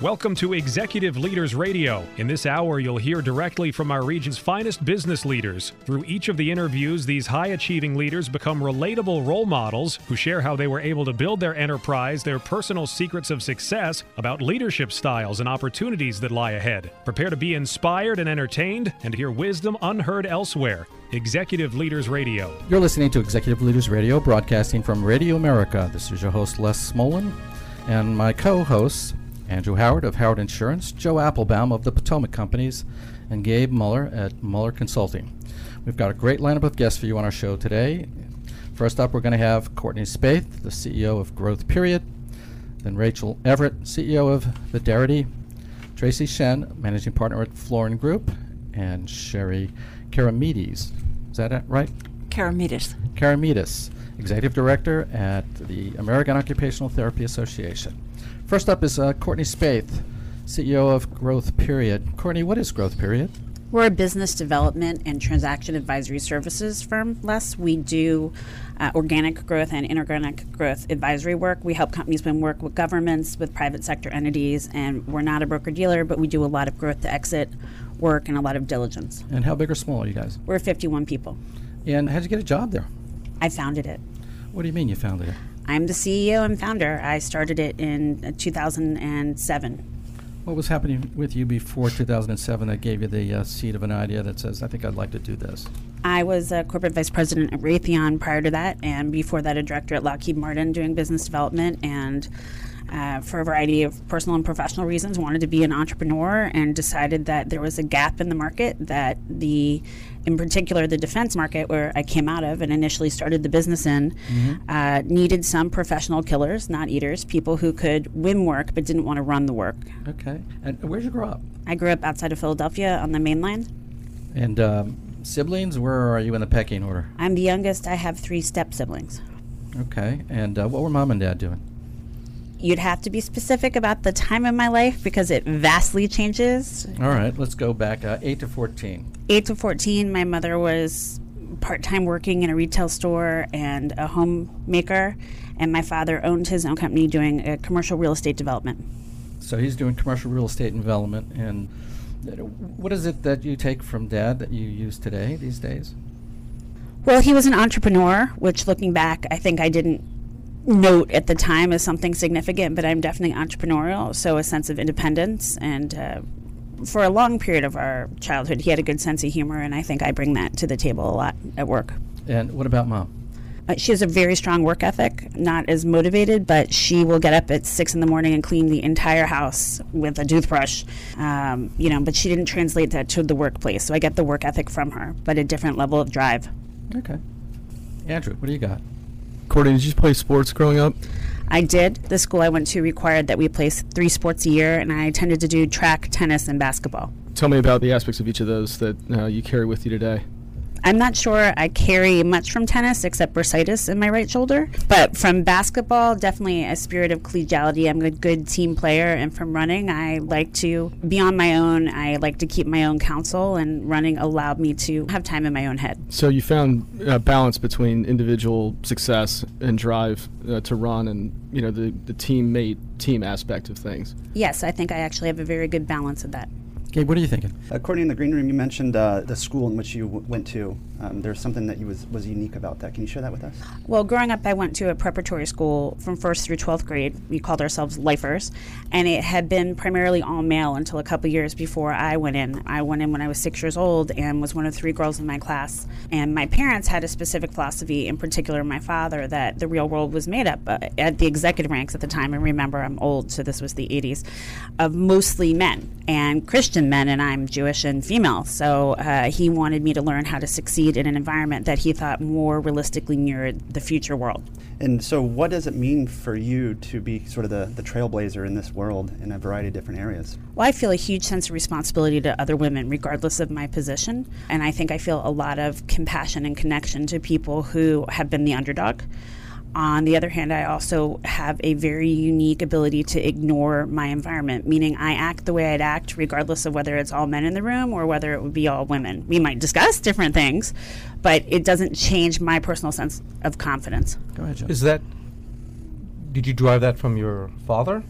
Welcome to Executive Leaders Radio. In this hour, you'll hear directly from our region's finest business leaders. Through each of the interviews, these high achieving leaders become relatable role models who share how they were able to build their enterprise, their personal secrets of success, about leadership styles and opportunities that lie ahead. Prepare to be inspired and entertained and hear wisdom unheard elsewhere. Executive Leaders Radio. You're listening to Executive Leaders Radio, broadcasting from Radio America. This is your host, Les Smolin, and my co hosts, Andrew Howard of Howard Insurance, Joe Applebaum of the Potomac Companies, and Gabe Muller at Muller Consulting. We've got a great lineup of guests for you on our show today. First up, we're going to have Courtney Spaeth, the CEO of Growth Period, then Rachel Everett, CEO of Viderity, Tracy Shen, managing partner at Florin Group, and Sherry Keramidas. Is that it, right? Keramidas. Keramidas, executive director at the American Occupational Therapy Association. First up is uh, Courtney Spaeth, CEO of Growth Period. Courtney, what is Growth Period? We're a business development and transaction advisory services firm, Les. We do uh, organic growth and inorganic growth advisory work. We help companies win work with governments, with private sector entities, and we're not a broker dealer, but we do a lot of growth to exit work and a lot of diligence. And how big or small are you guys? We're 51 people. And how'd you get a job there? I founded it. What do you mean you founded it? I'm the CEO and founder. I started it in uh, 2007. What was happening with you before 2007 that gave you the uh, seed of an idea that says, I think I'd like to do this? I was a corporate vice president at Raytheon prior to that, and before that, a director at Lockheed Martin doing business development. And uh, for a variety of personal and professional reasons, wanted to be an entrepreneur and decided that there was a gap in the market that the in particular the defense market where I came out of and initially started the business in, mm-hmm. uh, needed some professional killers, not eaters, people who could win work but didn't want to run the work. Okay. And where'd you grow up? I grew up outside of Philadelphia on the mainland. And um, siblings, where are you in the pecking order? I'm the youngest. I have three step siblings. Okay. And uh, what were mom and dad doing? You'd have to be specific about the time of my life because it vastly changes. All right, let's go back uh, 8 to 14. 8 to 14, my mother was part time working in a retail store and a homemaker, and my father owned his own company doing a commercial real estate development. So he's doing commercial real estate development. And what is it that you take from dad that you use today, these days? Well, he was an entrepreneur, which looking back, I think I didn't note at the time as something significant, but I'm definitely entrepreneurial, so a sense of independence. And uh, for a long period of our childhood, he had a good sense of humor, and I think I bring that to the table a lot at work. And what about mom? Uh, she has a very strong work ethic, not as motivated, but she will get up at six in the morning and clean the entire house with a toothbrush. Um, you know, but she didn't translate that to the workplace. So I get the work ethic from her, but a different level of drive. Okay. Andrew, what do you got? Courtney, did you play sports growing up? I did. The school I went to required that we play three sports a year, and I tended to do track, tennis, and basketball. Tell me about the aspects of each of those that uh, you carry with you today. I'm not sure I carry much from tennis except bursitis in my right shoulder. But from basketball, definitely a spirit of collegiality. I'm a good team player. And from running, I like to be on my own. I like to keep my own counsel, and running allowed me to have time in my own head. So you found a balance between individual success and drive uh, to run and, you know, the, the teammate, team aspect of things. Yes, I think I actually have a very good balance of that. Gabe, what are you thinking? According in the green room, you mentioned uh, the school in which you w- went to. Um, there's something that you was, was unique about that. Can you share that with us? Well, growing up, I went to a preparatory school from first through 12th grade. We called ourselves lifers, and it had been primarily all male until a couple years before I went in. I went in when I was six years old and was one of three girls in my class. And my parents had a specific philosophy, in particular, my father, that the real world was made up uh, at the executive ranks at the time. And remember, I'm old, so this was the 80s, of mostly men and Christian Asian men, and I'm Jewish and female. So uh, he wanted me to learn how to succeed in an environment that he thought more realistically mirrored the future world. And so, what does it mean for you to be sort of the, the trailblazer in this world in a variety of different areas? Well, I feel a huge sense of responsibility to other women, regardless of my position. And I think I feel a lot of compassion and connection to people who have been the underdog. On the other hand, I also have a very unique ability to ignore my environment, meaning I act the way I'd act regardless of whether it's all men in the room or whether it would be all women. We might discuss different things, but it doesn't change my personal sense of confidence. Go ahead, Joe. Is that? Did you drive that from your father?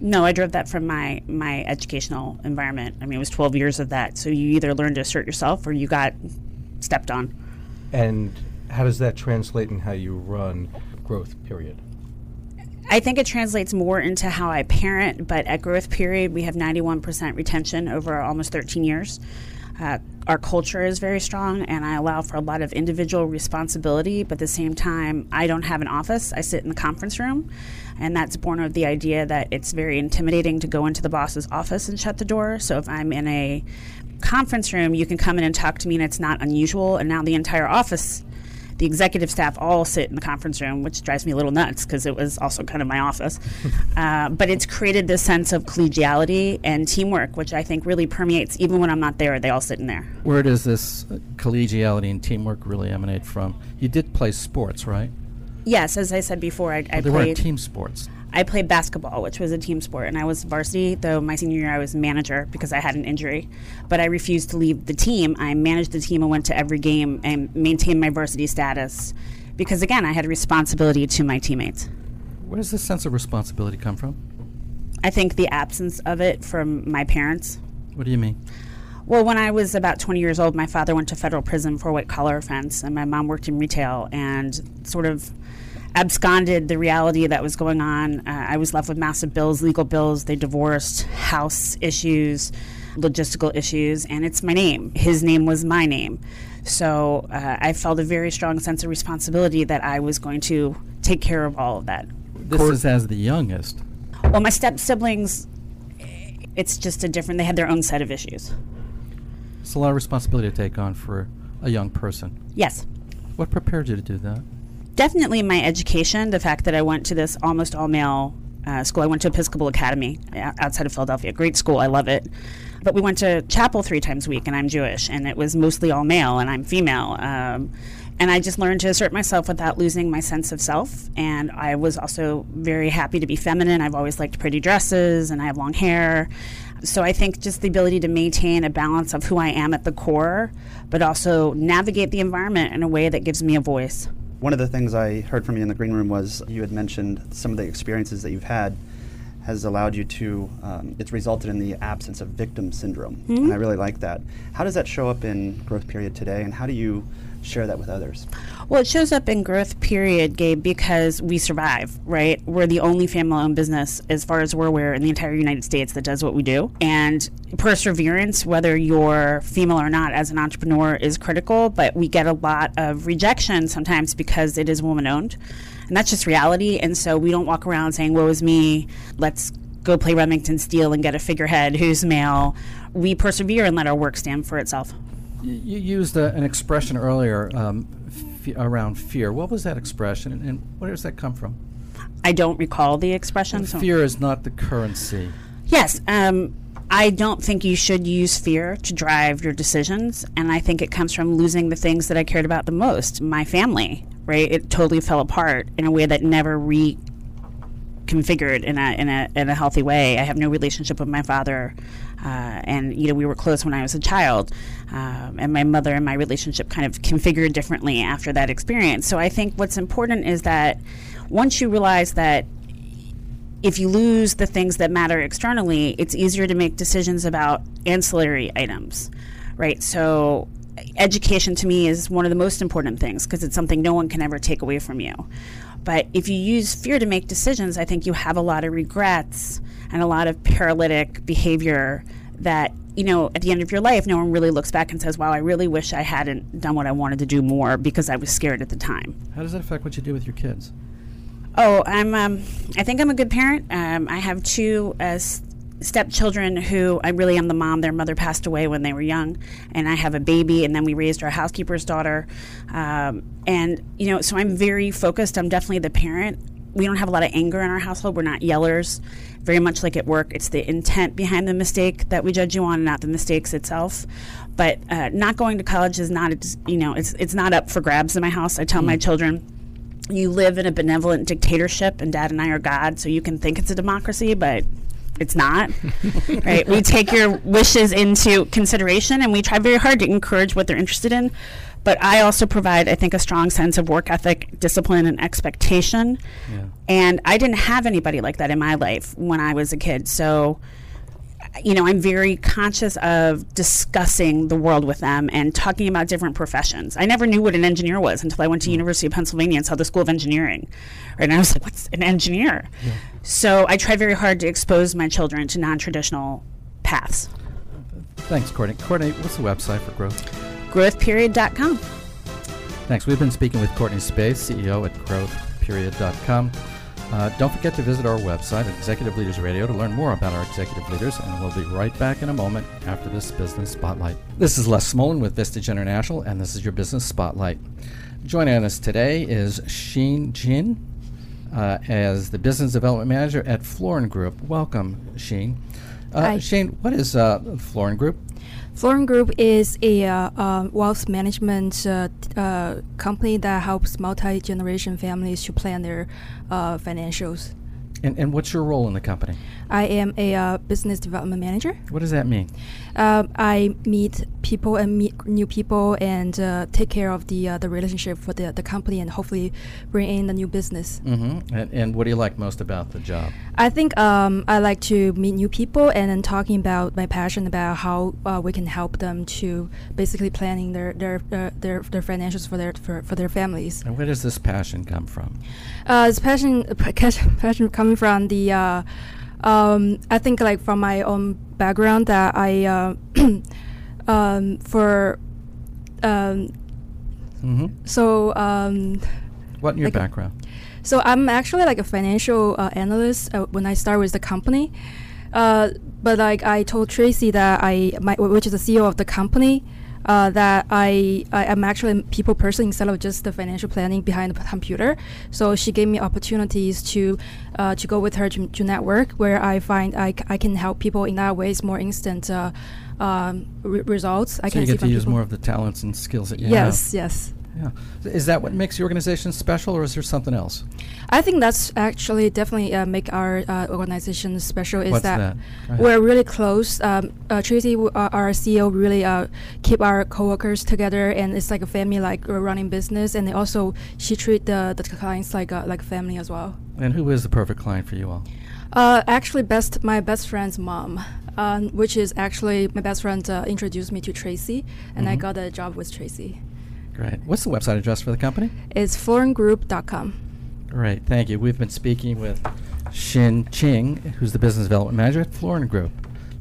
No, I drove that from my my educational environment. I mean, it was 12 years of that. So you either learned to assert yourself or you got stepped on. And how does that translate in how you run growth period? I think it translates more into how I parent, but at growth period, we have 91% retention over almost 13 years. Uh, our culture is very strong, and I allow for a lot of individual responsibility, but at the same time, I don't have an office. I sit in the conference room, and that's born of the idea that it's very intimidating to go into the boss's office and shut the door. So if I'm in a conference room, you can come in and talk to me, and it's not unusual. And now the entire office the executive staff all sit in the conference room, which drives me a little nuts because it was also kind of my office. uh, but it's created this sense of collegiality and teamwork, which I think really permeates even when I'm not there. They all sit in there. Where does this uh, collegiality and teamwork really emanate from? You did play sports, right? Yes, as I said before, I, I But they weren't played. team sports. I played basketball, which was a team sport, and I was varsity. Though my senior year, I was manager because I had an injury. But I refused to leave the team. I managed the team and went to every game and maintained my varsity status because, again, I had a responsibility to my teammates. Where does this sense of responsibility come from? I think the absence of it from my parents. What do you mean? Well, when I was about 20 years old, my father went to federal prison for a white collar offense, and my mom worked in retail and sort of absconded the reality that was going on. Uh, I was left with massive bills, legal bills. They divorced, house issues, logistical issues, and it's my name. His name was my name. So uh, I felt a very strong sense of responsibility that I was going to take care of all of that. This is as the youngest. Well, my step siblings, it's just a different, they had their own set of issues. It's a lot of responsibility to take on for a young person. Yes. What prepared you to do that? Definitely my education, the fact that I went to this almost all male uh, school. I went to Episcopal Academy outside of Philadelphia. Great school, I love it. But we went to chapel three times a week, and I'm Jewish, and it was mostly all male, and I'm female. Um, and I just learned to assert myself without losing my sense of self. And I was also very happy to be feminine. I've always liked pretty dresses, and I have long hair. So I think just the ability to maintain a balance of who I am at the core, but also navigate the environment in a way that gives me a voice. One of the things I heard from you in the green room was you had mentioned some of the experiences that you've had has allowed you to, um, it's resulted in the absence of victim syndrome. Mm-hmm. And I really like that. How does that show up in growth period today, and how do you share that with others? Well, it shows up in growth period, Gabe, because we survive, right? We're the only family owned business, as far as we're aware, in the entire United States that does what we do. And perseverance, whether you're female or not, as an entrepreneur, is critical, but we get a lot of rejection sometimes because it is woman owned. And that's just reality. And so we don't walk around saying, woe is me, let's go play Remington Steele and get a figurehead who's male. We persevere and let our work stand for itself. You, used uh, an expression earlier um, f- around fear. What was that expression, and, and where does that come from? I don't recall the expression. so- Fear is not the currency. Yes. Um, I don't think you should use fear to drive your decisions. And I think it comes from losing the things that I cared about the most my family, right? It totally fell apart in a way that never reconfigured in a, in a, in a healthy way. I have no relationship with my father. Uh, and, you know, we were close when I was a child. Um, and my mother and my relationship kind of configured differently after that experience. So I think what's important is that once you realize that if you lose the things that matter externally, it's easier to make decisions about ancillary items, right? So, education to me is one of the most important things because it's something no one can ever take away from you. But if you use fear to make decisions, I think you have a lot of regrets and a lot of paralytic behavior that, you know, at the end of your life, no one really looks back and says, wow, I really wish I hadn't done what I wanted to do more because I was scared at the time. How does that affect what you do with your kids? Oh, I'm. Um, I think I'm a good parent. Um, I have two uh, stepchildren who I really am the mom. Their mother passed away when they were young, and I have a baby, and then we raised our housekeeper's daughter. Um, and, you know, so I'm very focused. I'm definitely the parent. We don't have a lot of anger in our household. We're not yellers. Very much like at work, it's the intent behind the mistake that we judge you on, not the mistakes itself. But uh, not going to college is not, you know, it's it's not up for grabs in my house. I tell my children, you live in a benevolent dictatorship, and Dad and I are God, so you can think it's a democracy, but it's not. right? We take your wishes into consideration, and we try very hard to encourage what they're interested in. But I also provide, I think, a strong sense of work ethic, discipline, and expectation. Yeah. And I didn't have anybody like that in my life when I was a kid. So, you know, I'm very conscious of discussing the world with them and talking about different professions. I never knew what an engineer was until I went to mm. University of Pennsylvania and saw the School of Engineering. Right? And I was like, what's an engineer? So I try very hard to expose my children to non-traditional paths. Thanks, Courtney. Courtney, what's the website for growth? Growthperiod.com. Thanks. We've been speaking with Courtney Spaeth, CEO at growthperiod.com. Uh, don't forget to visit our website at Executive Leaders Radio to learn more about our executive leaders, and we'll be right back in a moment after this business spotlight. This is Les Smolin with Vistage International, and this is your business spotlight. Joining us today is Sheen Jin uh, as the business development manager at Florin Group. Welcome, Sheen. Uh, Hi. Shane, what is uh, Florin Group? Florin Group is a uh, uh, wealth management uh, uh, company that helps multi-generation families to plan their uh, financials. And, and what's your role in the company? I am a uh, business development manager. What does that mean? Uh, I meet people and meet new people and uh, take care of the uh, the relationship for the, the company and hopefully bring in the new business. Mm-hmm. And, and what do you like most about the job? I think um, I like to meet new people and then talking about my passion about how uh, we can help them to basically planning their their uh, their, their financials for their for, for their families. And where does this passion come from? Uh, it's passion passion passion coming from the uh, um, I think like from my own background that I uh, um, for um, Mm-hmm. so um, What in your Like background? So I'm actually like a financial uh, analyst uh, when I start with the company. Uh, but like I told Tracy that I, my, which is the CEO of the company, uh, that I, I am actually a people person instead of just the financial planning behind the computer. So she gave me opportunities to uh, to go with her to, to network where I find I, I can help people in that way. It's more instant uh, um, re- results. I so can you see get to use people. more of the talents and skills that you have yes, yes. Yeah. Is that what makes your organization special, or is there something else? I think that's actually definitely uh, make our uh, organization special. Is What's that, that? We're really close. Um, uh, Tracy, w- uh, our CEO, really uh, keep our coworkers together, and it's like a family, like uh, running business. And they also she treat the the clients like like family as well. And who is the perfect client for you all? Uh, actually, best my best friend's mom, um, which is actually my best friend uh, introduced me to Tracy, and I Mhm. got a job with Tracy. Great. What's the website address for the company? It's florengroup.com. Great. Thank you. We've been speaking with Shin Ching, who's the business development manager at Florin Group.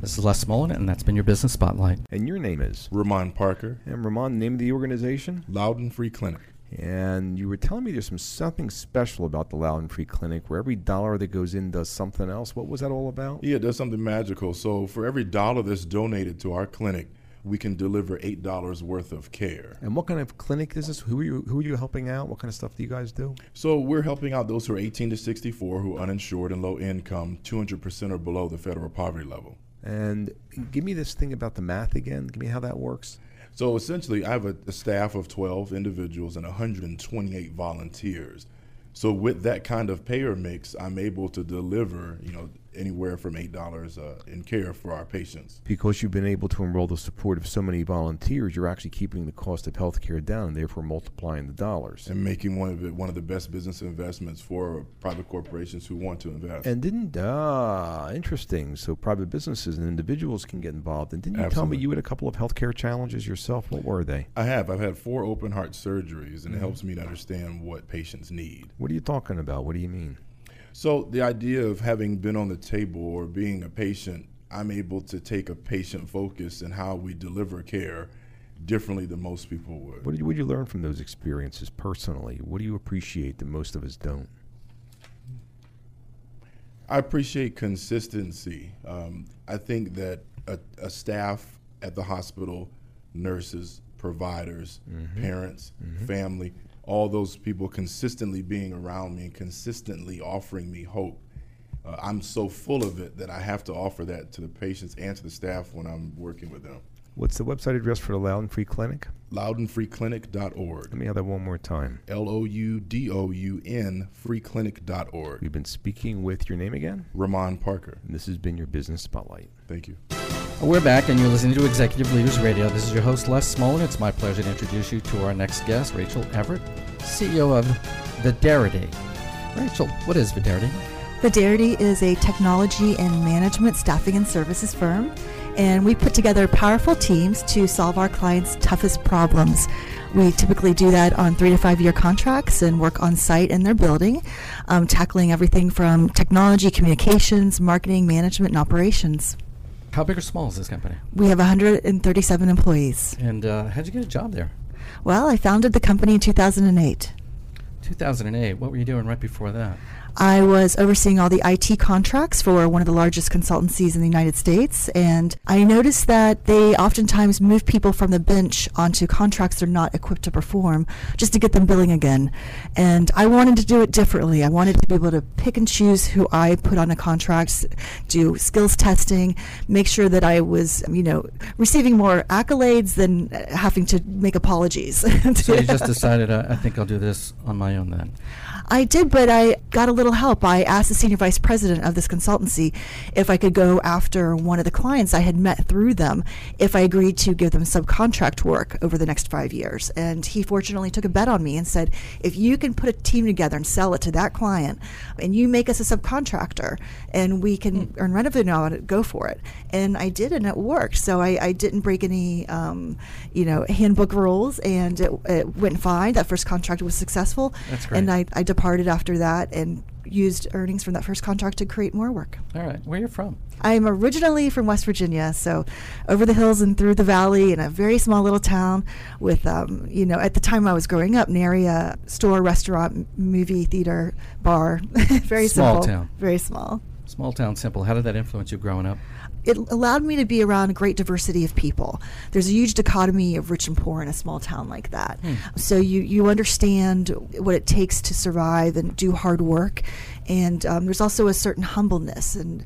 This is Les Smolin, and that's been your business spotlight. And your name is? Ramon Parker, And Ramon, name of the organization? Loudoun Free Clinic. And you were telling me there's some something special about the Loudoun Free Clinic where every dollar that goes in does something else. What was that all about? Yeah, it does something magical. So for every dollar that's donated to our clinic, we can deliver eight dollars worth of care. And what kind of clinic is this? Who are you who are you helping out? What kind of stuff do you guys do? So we're helping out those who are 18 to 64 who are uninsured and low income, 200% or below the federal poverty level. And give me this thing about the math again. Give me how that works. So essentially, I have a, a staff of 12 individuals and 128 volunteers. So with that kind of payer mix, I'm able to deliver, you know, anywhere from eight dollars uh, in care for our patients. Because you've been able to enroll the support of so many volunteers, you're actually keeping the cost of healthcare down and therefore multiplying the dollars. and making one of the, one of the best business investments for private corporations who want to invest. And didn't ah interesting. So private businesses and individuals can get involved. And didn't you tell me you had a couple of healthcare challenges yourself? What were they? I have. I've had four open heart surgeries, and it Mhm. helps me to understand what patients need. What are you talking about? What do you mean? So the idea of having been on the table or being a patient, I'm able to take a patient focus in how we deliver care differently than most people would. What did you, what did you learn from those experiences personally? What do you appreciate that most of us don't? I appreciate consistency. Um, I think that a, a, staff at the hospital, nurses, providers, mm-hmm. parents, mm-hmm. family, all those people consistently being around me and consistently offering me hope. Uh, I'm so full of it that I have to offer that to the patients and to the staff when I'm working with them. What's the website address for the Loudoun Free Clinic? LoudounFreeClinic.org. Let me have that one more time. L O U D O U N FreeClinic.org. We've been speaking with your name again? Ramon Parker. And this has been your Business Spotlight. Thank you. We're back, and you're listening to Executive Leaders Radio. This is your host, Les Smolin. It's my pleasure to introduce you to our next guest, Rachel Everett, CEO of Viderity. Rachel, what is Viderity? Viderity is a technology and management staffing and services firm and we put together powerful teams to solve our clients' toughest problems. We typically do that on three to five year contracts and work on site in their building, um, tackling everything from technology, communications, marketing, management, and operations. How big or small is this company? We have 137 employees. And uh, how'd you get a job there? Well, I founded the company in 2008. 2008. What were you doing right before that? I was overseeing all the IT contracts for one of the largest consultancies in the United States, and I noticed that they oftentimes move people from the bench onto contracts they're not equipped to perform just to get them billing again. And I wanted to do it differently. I wanted to be able to pick and choose who I put on a contract, do skills testing, make sure that I was, you know, receiving more accolades than having to make apologies. so you just decided, uh, I think I'll do this on my own then. I did, but I got a little help. I asked the senior vice president of this consultancy if I could go after one of the clients I had met through them if I agreed to give them subcontract work over the next five years. And he fortunately took a bet on me and said, if you can put a team together and sell it to that client, and you make us a subcontractor, and we can mm. earn revenue on it, go for it. And I did, and it worked. So I, I didn't break any, um, you know, handbook rules, and it, it, went fine. That first contract was successful. That's great. And I, I departed after that and used earnings from that first contract to create more work. All right. Where are you from? I'm originally from West Virginia, so over the hills and through the valley in a very small little town with, um, you know, at the time I was growing up, nary a store, restaurant, movie, theater, bar. very small simple. town. Very small. Small town, simple. How did that influence you growing up? It allowed me to be around a great diversity of people. There's a huge dichotomy of rich and poor in a small town like that. Hmm. So you, you understand what it takes to survive and do hard work. And um, there's also a certain humbleness and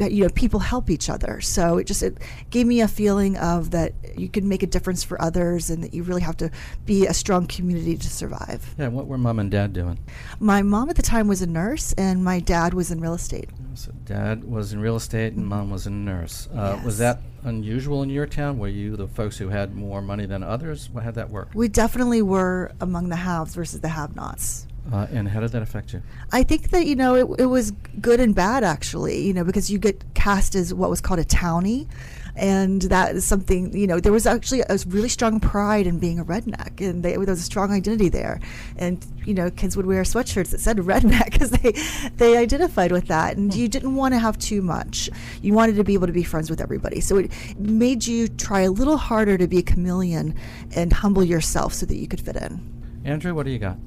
you know people help each other. So it just it gave me a feeling of that you can make a difference for others and that you really have to be a strong community to survive. Yeah what were mom and dad doing? My mom at the time was a nurse and my dad was in real estate. So dad was in real estate and mom was a nurse. Uh, yes. was that unusual in your town? Were you the folks who had more money than others? How did that work? We definitely were among the haves versus the have nots uh, and how did that affect you? I think that you know it, it was good and bad actually. You know because you get cast as what was called a townie, and that is something you know there was actually a really strong pride in being a redneck, and they, there was a strong identity there. And you know kids would wear sweatshirts that said redneck because they they identified with that, and you didn't want to have too much. You wanted to be able to be friends with everybody, so it made you try a little harder to be a chameleon and humble yourself so that you could fit in. Andrew, what do you got?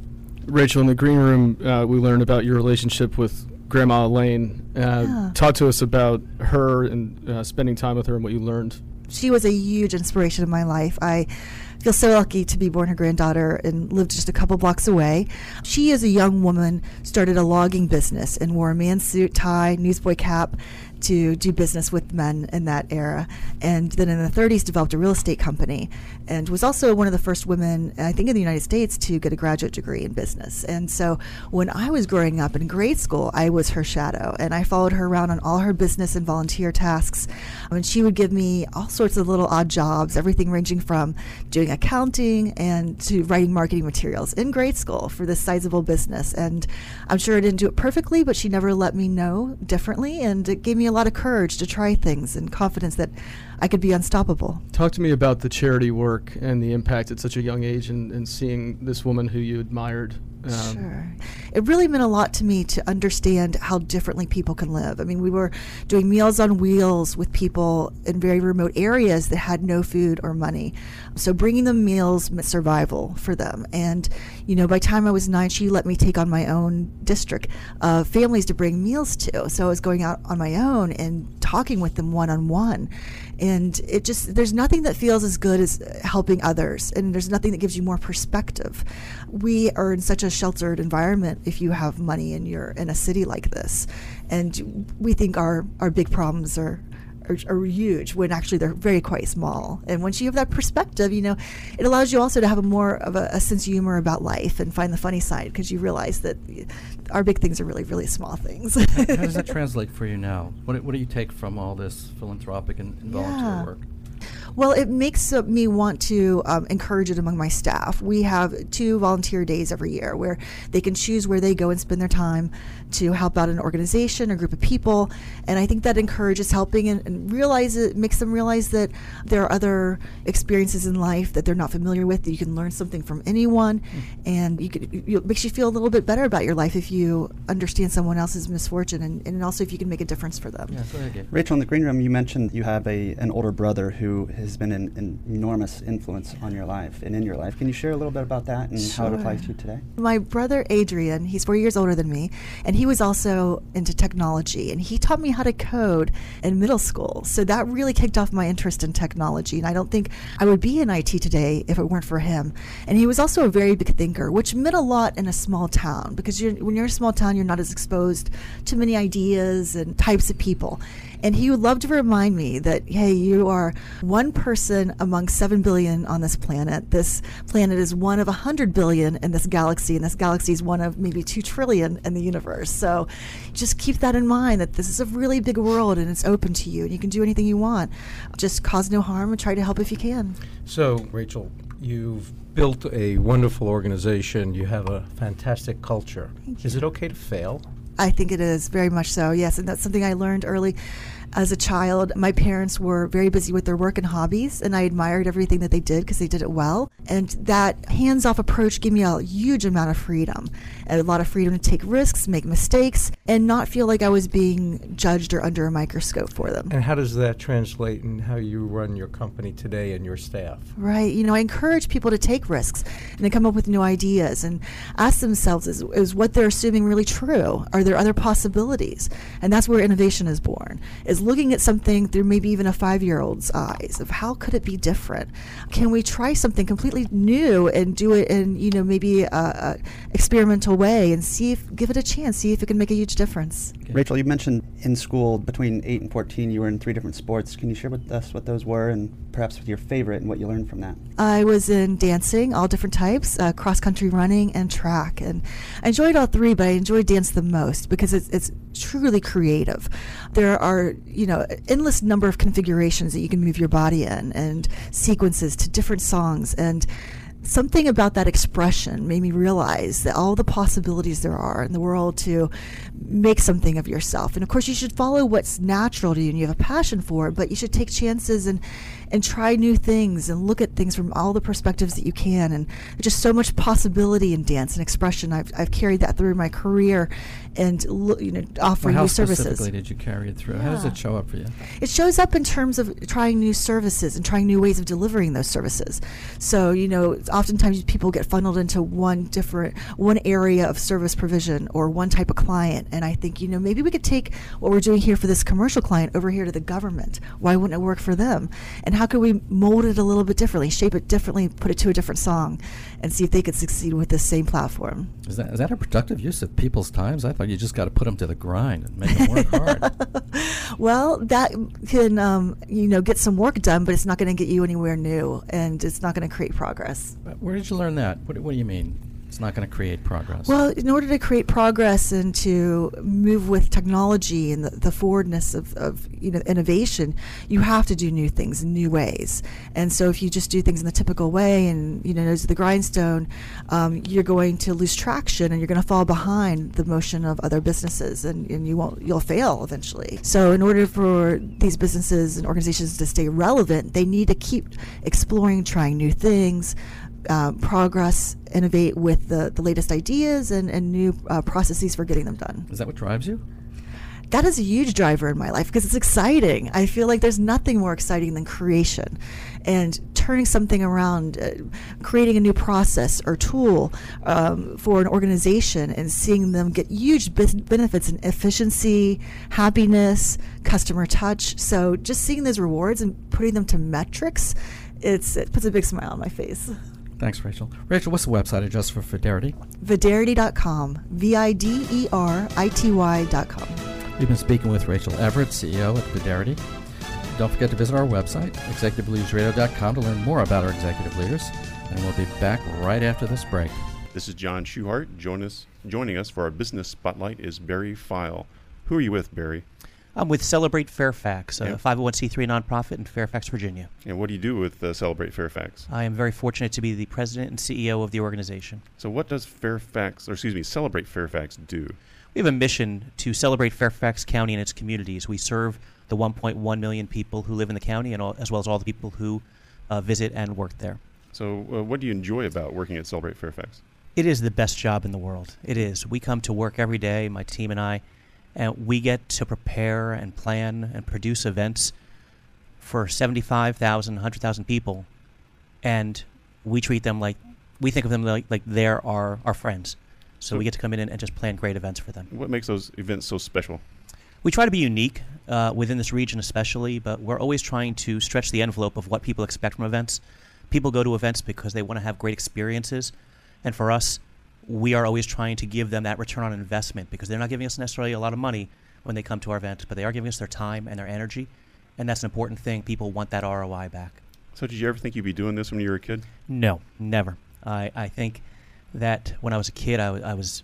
Rachel, in the green room, uh, we learned about your relationship with Grandma Elaine. Uh, yeah. Talk to us about her and uh, spending time with her and what you learned. She was a huge inspiration in my life. I feel so lucky to be born her granddaughter and lived just a couple blocks away. She, as a young woman, started a logging business and wore a man suit, tie, newsboy cap to do business with men in that era. And then in the 30s, developed a real estate company and was also one of the first women, I think, in the United States to get a graduate degree in business. And so when I was growing up in grade school, I was her shadow and I followed her around on all her business and volunteer tasks. And she would give me all sorts of little odd jobs, everything ranging from doing accounting and to writing marketing materials in grade school for this sizable business. And I'm sure I didn't do it perfectly, but she never let me know differently. And it gave me a lot of courage to try things and confidence that I could be unstoppable. Talk to me about the charity work and the impact at such a young age and, and seeing this woman who you admired um, sure. It really meant a lot to me to understand how differently people can live. I mean, we were doing Meals on Wheels with people in very remote areas that had no food or money. So bringing them meals meant survival for them. And, you know, by the time I was nine, she let me take on my own district of families to bring meals to. So I was going out on my own and talking with them one on one. And it just, there's nothing that feels as good as helping others. And there's nothing that gives you more perspective. We are in such a sheltered environment if you have money and you're in a city like this. And we think our, our big problems are, are, are, huge when actually they're very quite small. And once you have that perspective, you know, it allows you also to have a more of a, a sense of humor about life and find the funny side because you realize that our big things are really, really small things. How does that translate for you now? What, what do you take from all this philanthropic and, and volunteer Yeah. work? Well, it makes uh, me want to um, encourage it among my staff. We have two volunteer days every year where they can choose where they go and spend their time to help out an organization or group of people. And I think that encourages helping and, and realize it makes them realize that there are other experiences in life that they're not familiar with. That you can learn something from anyone, and you could, you, it makes you feel a little bit better about your life if you understand someone else's misfortune, and, and also if you can make a difference for them. Yeah, go ahead, Gabe. Rachel, in the green room, you mentioned you have a an older brother who has been an, an enormous influence on your life and in your life. Can you share a little bit about that and how it applies to you today? My brother Adrian, he's four years older than me, and he was also into technology, and he taught me how to code in middle school. So that really kicked off my interest in technology, and I don't think I would be in IT today if it weren't for him. And he was also a very big thinker, which meant a lot in a small town because you're, when you're in a small town, you're not as exposed to many ideas and types of people. And he would love to remind me that, hey, you are one person among 7 billion on this planet. This planet is one of 100 billion in this galaxy, and this galaxy is one of maybe 2 trillion in the universe. So just keep that in mind that this is a really big world and it's open to you, and you can do anything you want. Just cause no harm and try to help if you can. So, Rachel, you've built a wonderful organization. You have a fantastic culture. Is it okay to fail? I think it is very much so, yes. And that's something I learned early as a child. My parents were very busy with their work and hobbies, and I admired everything that they did because they did it well. And that hands off approach gave me a huge amount of freedom and a lot of freedom to take risks, make mistakes, and not feel like I was being judged or under a microscope for them. And how does that translate in how you run your company today and your staff? Right. You know, I encourage people to take risks and to come up with new ideas and ask themselves is, is what they're assuming really true? Are there other possibilities? And that's where innovation is born, is looking at something through maybe even a five year old's eyes of how could it be different? Can we try something completely new and do it in, you know, maybe a, a experimental way and see if, give it a chance, see if it can make a huge difference. Rachel, you mentioned in school between 8 and 14 you were in three different sports. Can you share with us what those were and perhaps with your favorite and what you learned from that? I was in dancing, all different types, uh, cross country running, and track. And I enjoyed all three, but I enjoyed dance the most because it's, it's truly creative. There are, you know, endless number of configurations that you can move your body in and sequences to different songs. And something about that expression made me realize that all the possibilities there are in the world to make something of yourself. And of course, you should follow what's natural to you and you have a passion for it, but you should take chances and and try new things and look at things from all the perspectives that you can. And there's just so much possibility in dance and expression. I've, I've carried that through my career and you know offering Well, how new services. specifically did you carry it through? How does it show up for you? It shows up in terms of trying new services and trying new ways of delivering those services. So, you know, it's oftentimes people get funneled into one different, one area of service provision or one type of client. And I think, you know, maybe we could take what we're doing here for this commercial client over here to the government. Why wouldn't it work for them? And how could we mold it a little bit differently, shape it differently, put it to a different song, and see if they could succeed with the same platform? Is that, is that a productive use of people's times? I thought you just got to put them to the grind and make them work hard. Well, that can um, you know get some work done, but it's not going to get you anywhere new, and it's not going to create progress. But Where did you learn that? What, what do you mean? It's not going to create progress. Well, in order to create progress and to move with technology and the, the forwardness of, of you know innovation, you have to do new things in new ways. And so, if you just do things in the typical way and you know nose to the grindstone, um, you're going to lose traction and you're going to fall behind the motion of other businesses, and, and you won't you'll fail eventually. So, in order for these businesses and organizations to stay relevant, they need to keep exploring, trying new things um, progress, innovate with the, the latest ideas and, and new uh, processes for getting them done. is that what drives you? That is a huge driver in my life because it's exciting. I feel like there's nothing more exciting than creation and turning something around, uh, creating a new process or tool um, for an organization, and seeing them get huge benefits in efficiency, happiness, customer touch. So just seeing those rewards and putting them to metrics, it's it puts a big smile on my face. Thanks, Rachel. Rachel, what's the website address for Viderity? Viderity.com. V I D E R I T Y.com. We've been speaking with Rachel Everett, CEO at Viderity. Don't forget to visit our website, executiveleadersradio.com, to learn more about our executive leaders. And we'll be back right after this break. This is John Schuhart. Join us, joining us for our business spotlight is Barry Feil. Who are you with, Barry? I'm with Celebrate Fairfax, a Yeah. 501c3 nonprofit in Fairfax, Virginia. And what do you do with uh, Celebrate Fairfax? I am very fortunate to be the president and CEO of the organization. So, what does Fairfax, or excuse me, Celebrate Fairfax do? We have a mission to celebrate Fairfax County and its communities. We serve the 1.1 million people who live in the county, and all, as well as all the people who uh, visit and work there. So, uh, what do you enjoy about working at Celebrate Fairfax? It is the best job in the world. It is. We come to work every day, my team and I, and we get to prepare and plan and produce events for 75,000, 100,000 people, and we treat them like we think of them like, like they're our, our friends. So, So- we get to come in and, and just plan great events for them. What makes those events so special? We try to be unique uh, within this region, especially, but we're always trying to stretch the envelope of what people expect from events. People go to events because they want to have great experiences, and for us, we are always trying to give them that return on investment because they're not giving us necessarily a lot of money when they come to our event, but they are giving us their time and their energy, and that's an important thing. People want that ROI back. So, did you ever think you'd be doing this when you were a kid? No, never. I, I think that when I was a kid, I I was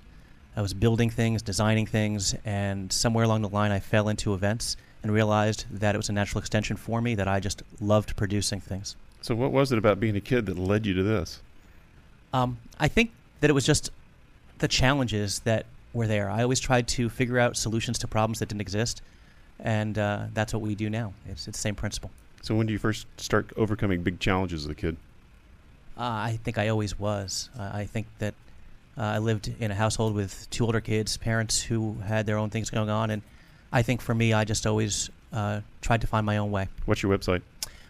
I was building things, designing things, and somewhere along the line, I fell into events and realized that it was a natural extension for me. That I just loved producing things. So, what was it about being a kid that led you to this? Um, I think that it was just the challenges that were there. I always tried to figure out solutions to problems that didn't exist, and uh, that's what we do now. It's, it's the same principle. So, when do you first start overcoming big challenges as a kid? Uh, I think I always was. Uh, I think that uh, I lived in a household with two older kids, parents who had their own things going on, and I think for me, I just always uh, tried to find my own way. What's your website?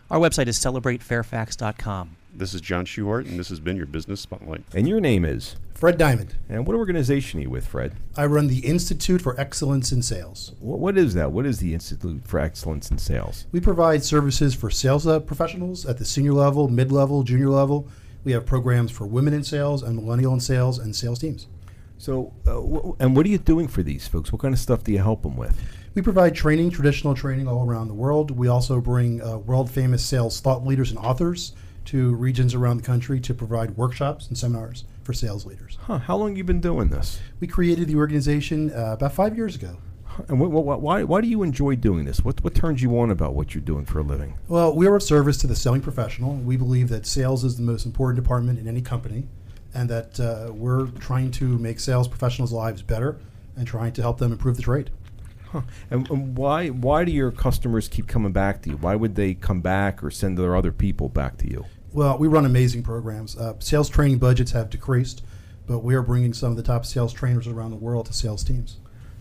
Our website is celebratefairfax.com. This is John Schuhart, and this has been your business spotlight. And your name is? Fred Diamond. And what organization are you with, Fred? I run the Institute for Excellence in Sales. What, what is that? What is the Institute for Excellence in Sales? We provide services for sales uh, professionals at the senior level, mid level, junior level. We have programs for women in sales and millennial in sales and sales teams. So, uh, wh- and what are you doing for these folks? What kind of stuff do you help them with? We provide training, traditional training all around the world. We also bring uh, world famous sales thought leaders and authors to regions around the country to provide workshops and seminars for sales leaders. Huh, how long you been doing this? We created the organization uh, about five years ago. And wh- wh- why, why do you enjoy doing this? What, what turns you on about what you're doing for a living? Well, we are of service to the selling professional. We believe that sales is the most important department in any company, and that uh, we're trying to make sales professionals' lives better and trying to help them improve the trade. Huh. And, and why, why do your customers keep coming back to you? Why would they come back or send their other people back to you? Well, we run amazing programs. Uh, sales training budgets have decreased, but we are bringing some of the top sales trainers around the world to sales teams.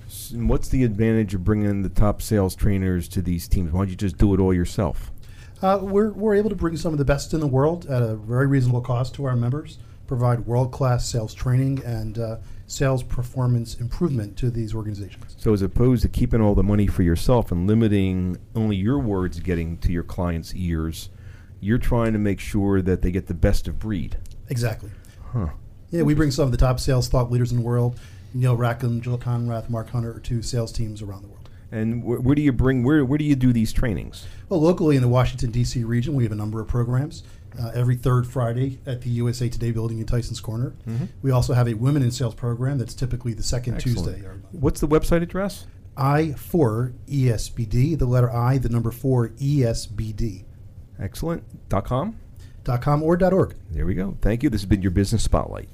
S- And what's the advantage of bringing the top sales trainers to these teams? Why don't you just do it all yourself? Uh, we're, we're able to bring some of the best in the world at a very reasonable cost to our members, provide world class sales training and uh, sales performance improvement to these organizations. So, as opposed to keeping all the money for yourself and limiting only your words getting to your clients' ears, you're trying to make sure that they get the best of breed. Exactly. Huh. Yeah, we bring some of the top sales thought leaders in the world. Neil Rackham, Jill Konrath, Mark Hunter to sales teams around the world. And wh- where do you bring where where do you do these trainings? Well, locally in the Washington, D.C. region, we have a number of programs. Uh, every third Friday at the USA Today building in Tyson's Corner. Mhm. We also have a Women in Sales program that's typically the second Excellent. Tuesday. What's the website address? I for ESBD, the letter I, the number four ESBD. Excellent. Dot com. Dot com or dot org. There we go. Thank you. This has been your business spotlight.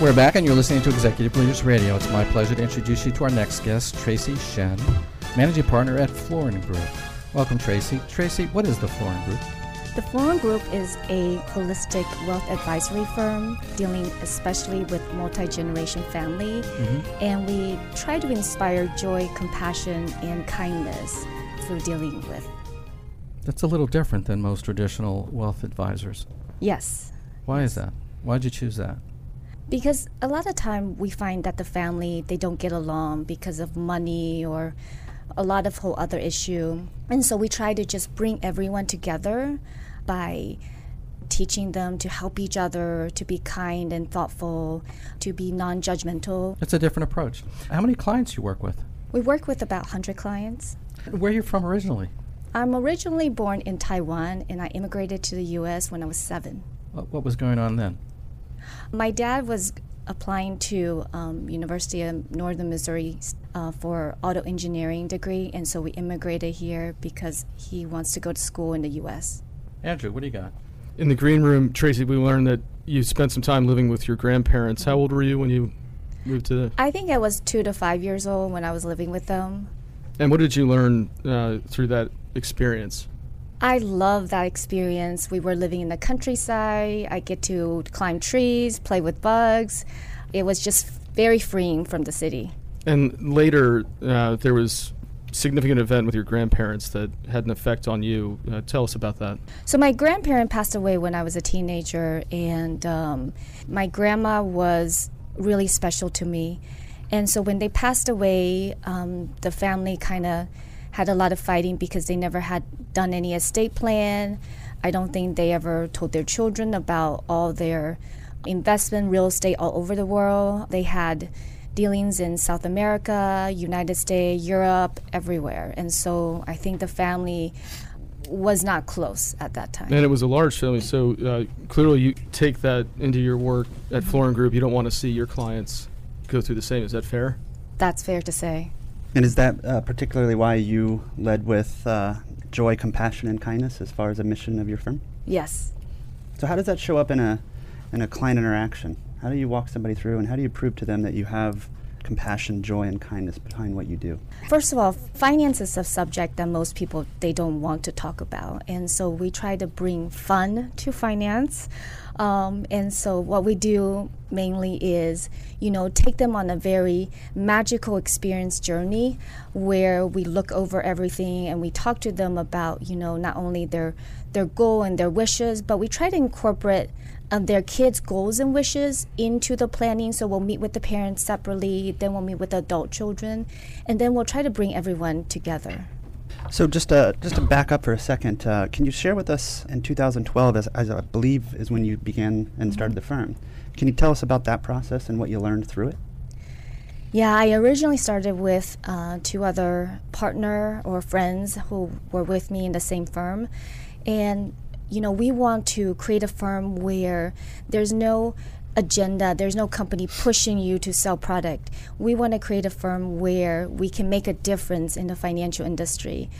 We're back, and you're listening to Executive Leaders Radio. It's my pleasure to introduce you to our next guest, Tracy Shen, Managing Partner at Florin Group. Welcome, Tracy. Tracy, what is the Florin Group? The Florin Group is a holistic wealth advisory firm dealing especially with multi generation family, Mhm. and we try to inspire joy, compassion, and kindness through dealing with That's a little different than most traditional wealth advisors. Yes. Why is that? Why did you choose that? Because a lot of time we find that the family they don't get along because of money or a lot of whole other issue. And so we try to just bring everyone together by teaching them to help each other, to be kind and thoughtful, to be non-judgmental. It's a different approach. How many clients do you work with? We work with about 100 clients. Where are you from originally? I'm originally born in Taiwan and I immigrated to the US when I was 7. What, what was going on then? My dad was applying to um, University of Northern Missouri uh, for auto engineering degree, and so we immigrated here because he wants to go to school in the U.S. Andrew, what do you got? In the green room, Tracy, we learned that you spent some time living with your grandparents. How old were you when you moved to the? I think I was two to five years old when I was living with them. And what did you learn uh, through that experience? I love that experience. We were living in the countryside. I get to climb trees, play with bugs. It was just very freeing from the city. And later, uh, there was significant event with your grandparents that had an effect on you. Uh, tell us about that. So my grandparent passed away when I was a teenager, and um, my grandma was really special to me. And so when they passed away, um, the family kind of had a lot of fighting because they never had done any estate plan. I don't think they ever told their children about all their investment real estate all over the world. They had dealings in South America, United States, Europe, everywhere. And so I think the family was not close at that time. And it was a large family, so uh, clearly you take that into your work at Florin Group. You don't want to see your clients go through the same. Is that fair? That's fair to say. And is that uh, particularly why you led with uh, joy, compassion, and kindness as far as a mission of your firm? Yes. So how does that show up in a in a client interaction? How do you walk somebody through, and how do you prove to them that you have compassion, joy, and kindness behind what you do? First of all, finance is a subject that most people they don't want to talk about, and so we try to bring fun to finance. Um, and so what we do mainly is, you know, take them on a very magical experience journey where we look over everything and we talk to them about, you know, not only their their goal and their wishes, but we try to incorporate um, their kids' goals and wishes into the planning. So we'll meet with the parents separately, then we'll meet with the adult children, and then we'll try to bring everyone together. So just uh, just to back up for a second, uh, can you share with us in 2012, as, as I believe is when you began and started the firm, can you tell us about that process and what you learned through it? Yeah, I originally started with uh, two other partner or friends who were with me in the same firm, and you know we want to create a firm where there's no agenda there's no company pushing you to sell product. We want to create a firm where we can make a difference in the financial industry.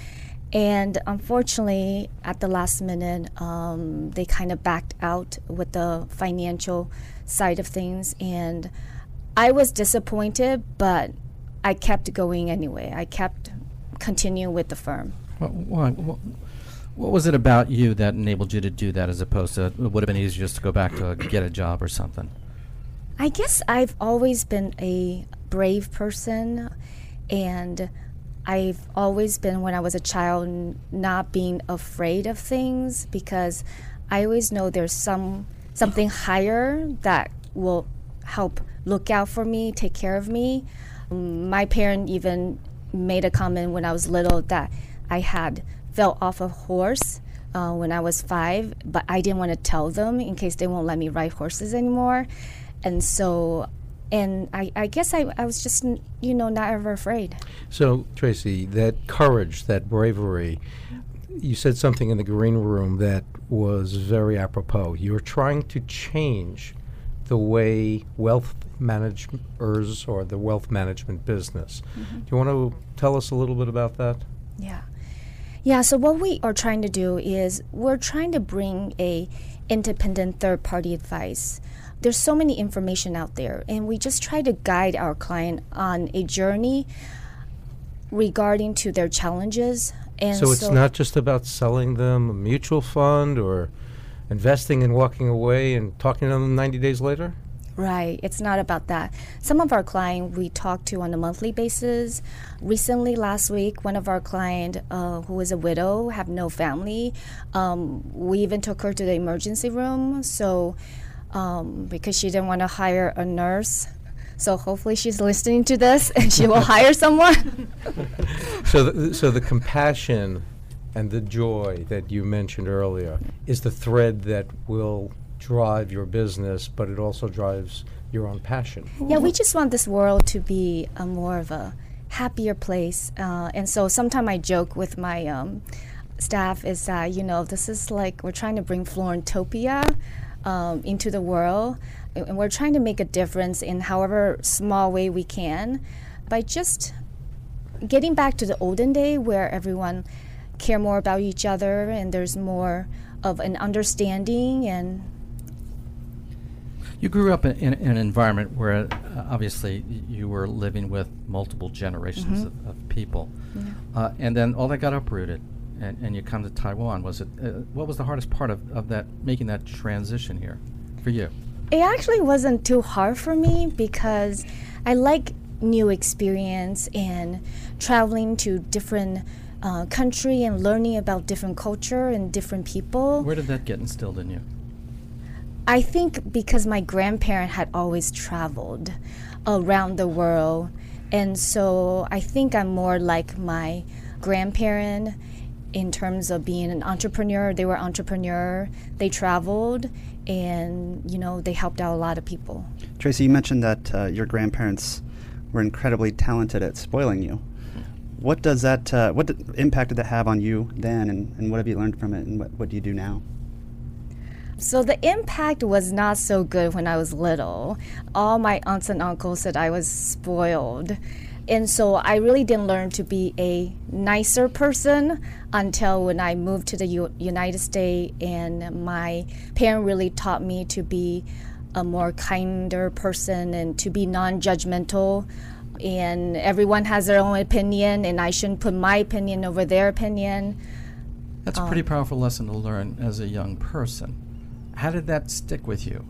And unfortunately at the last minute um, they kind of backed out with the financial side of things. And i was disappointed but i kept going anyway. I kept continuing with the firm. Why? What, what was it about you that enabled you to do that as opposed to it would have been easier just to go back to get a job or something? I guess I've always been a brave person and I've always been when I was a child not being afraid of things because I always know there's some something higher that will help look out for me, take care of me. Um, my parent even made a comment when I was little that I had fell off a horse uh, when I was five, but I didn't want to tell them in case they won't let me ride horses anymore. And so, and I, I guess I, I was just, you know, not ever afraid. So, Tracy, that courage, that bravery, you said something in the green room that was very apropos. You're trying to change the way wealth managers or the wealth management business. Mhm. Do you want to tell us a little bit about that? Yeah. Yeah, so what we are trying to do is we're trying to bring a independent third party advice. There's so many information out there and we just try to guide our client on a journey regarding to their challenges and so it's not just about selling them a mutual fund or investing and walking away and talking to them 90 days later? Right. It's not about that. Some of our client we talk to on a monthly basis. Recently, last week, one of our client uh, who is a widow, have no family, um, we even took her to the emergency room. So um, because she didn't want to hire a nurse. So hopefully she's listening to this and she will hire someone. so, the, so the compassion and the joy that you mentioned earlier is the thread that will drive your business, but it also drives your own passion. Yeah, we just want this world to be a more of a happier place. Uh, and so sometimes I joke with my um, staff is that, you know, this is like we're trying to bring Florentopia um, into the world. And we're trying to make a difference in however small way we can by just getting back to the olden day where everyone care more about each other and there's more of an understanding and you grew up in, in, in an environment where uh, obviously you were living with multiple generations Mhm. of, of people, Yeah. uh, and then all that got uprooted, and, and you come to Taiwan. Was it uh, what was the hardest part of, of that making that transition here for you? It actually wasn't too hard for me because I like new experience and traveling to different uh, country and learning about different culture and different people. Where did that get instilled in you? I think because my grandparent had always traveled around the world, and so I think I'm more like my grandparent in terms of being an entrepreneur. They were entrepreneur. They traveled, and you know they helped out a lot of people. Tracy, you mentioned that uh, your grandparents were incredibly talented at spoiling you. What does that, uh, what impact did that have on you then, and, and what have you learned from it, and what, what do you do now? So the impact was not so good when I was little. All my aunts and uncles said I was spoiled. And so I really didn't learn to be a nicer person until when I moved to the U- United States and my parent really taught me to be a more kinder person and to be non-judgmental and everyone has their own opinion and I shouldn't put my opinion over their opinion. That's a Um, pretty powerful lesson to learn as a young person. How did that stick with you?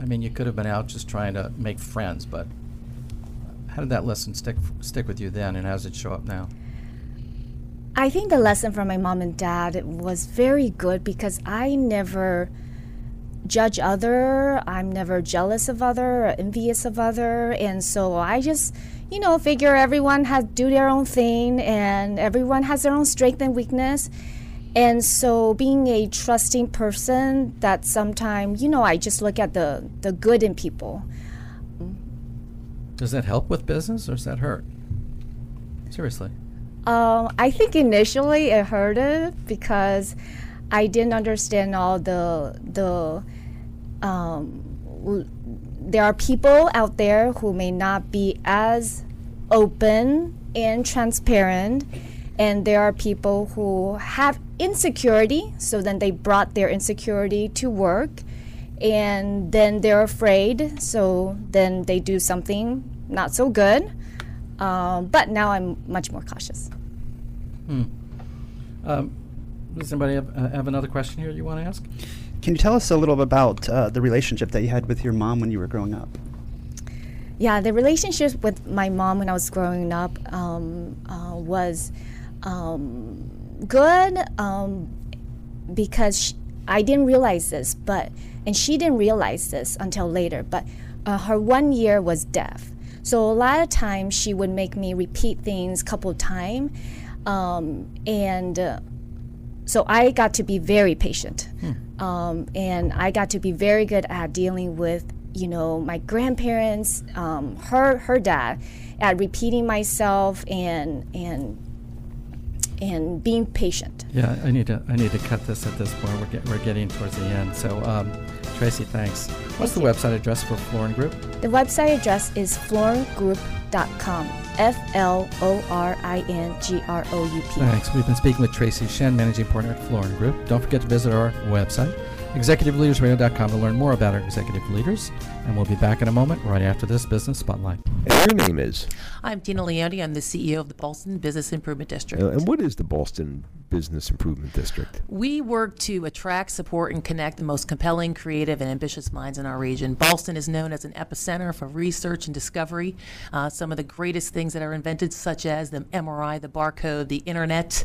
I mean, you could have been out just trying to make friends, but how did that lesson stick stick with you then, and how does it show up now? I think the lesson from my mom and dad was very good because I never judge other. I'm never jealous of other or envious of other, and so I just, you know, figure everyone has do their own thing, and everyone has their own strength and weakness. And so, being a trusting person, that sometimes, you know, I just look at the the good in people. Does that help with business, or does that hurt? Seriously. Um, I think initially it hurted because I didn't understand all the the. Um, l- there are people out there who may not be as open and transparent, and there are people who have insecurity. So then they brought their insecurity to work, and then they're afraid. So then they do something not so good. Um, but now I'm much more cautious. Hmm. Um, does anybody have, uh, have another question here you want to ask? Can you tell us a little bit about uh, the relationship that you had with your mom when you were growing up? Yeah, the relationship with my mom when I was growing up um, uh, was um, good um, because sh I didn't realize this, but and she didn't realize this until later. But uh, her one year was deaf, so a lot of times she would make me repeat things a couple of times, um, and uh, so I got to be very patient, um, and I got to be very good at dealing with you know my grandparents, um, her her dad, at repeating myself and and and being patient. Yeah, I need to I need to cut this at this point. We're get, we're getting towards the end. So, um, Tracy, thanks. What's the website address for Florin Group? The website address is floringroup.com. F L O R I N G R O U P. Thanks. We've been speaking with Tracy Shen, managing partner at Florin Group. Don't forget to visit our website ExecutiveLeadersRadio.com to learn more about our executive leaders. And we'll be back in a moment right after this Business Spotlight. And your name is? I'm Tina Leone. I'm the CEO of the Ballston Business Improvement District. Uh, and what is the Ballston Business Improvement District? We work to attract, support, and connect the most compelling, creative, and ambitious minds in our region. Ballston is known as an epicenter for research and discovery. Uh, some of the greatest things that are invented, such as the MRI, the barcode, the internet,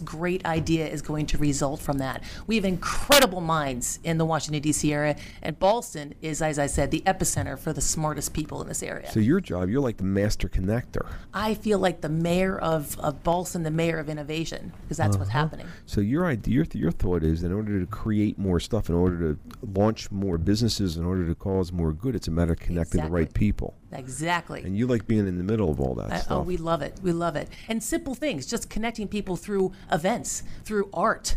great idea is going to result from that. We have incredible minds in the Washington D.C. area, and Ballston is, as I said, the epicenter for the smartest people in this area. so your job, you're like the master connector. I feel like the mayor of, of Ballston, the mayor of innovation, because that's what's Uh-huh. happening. So your idea, your, your thought is, in order to create more stuff, in order to launch more businesses, in order to cause more good, it's a matter of connecting the right people. Exactly. And you like being in the middle of all that I- oh, stuff. oh, we love it. We love it. And simple things, just connecting people through events, through art,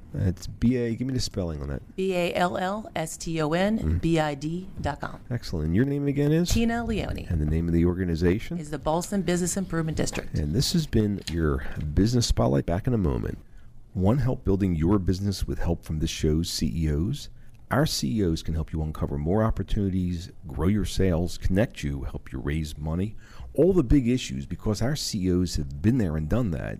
Uh, it's B A. Give me the spelling on that. B A L L S T O N mm-hmm. B I D.com. Excellent. And your name again is? Tina Leone And the name of the organization? is the Ballston Business Improvement District. And this has been your business spotlight. Back in a moment. One help building your business with help from this show's CEOs. Our CEOs can help you uncover more opportunities, grow your sales, connect you, help you raise money, all the big issues because our CEOs have been there and done that,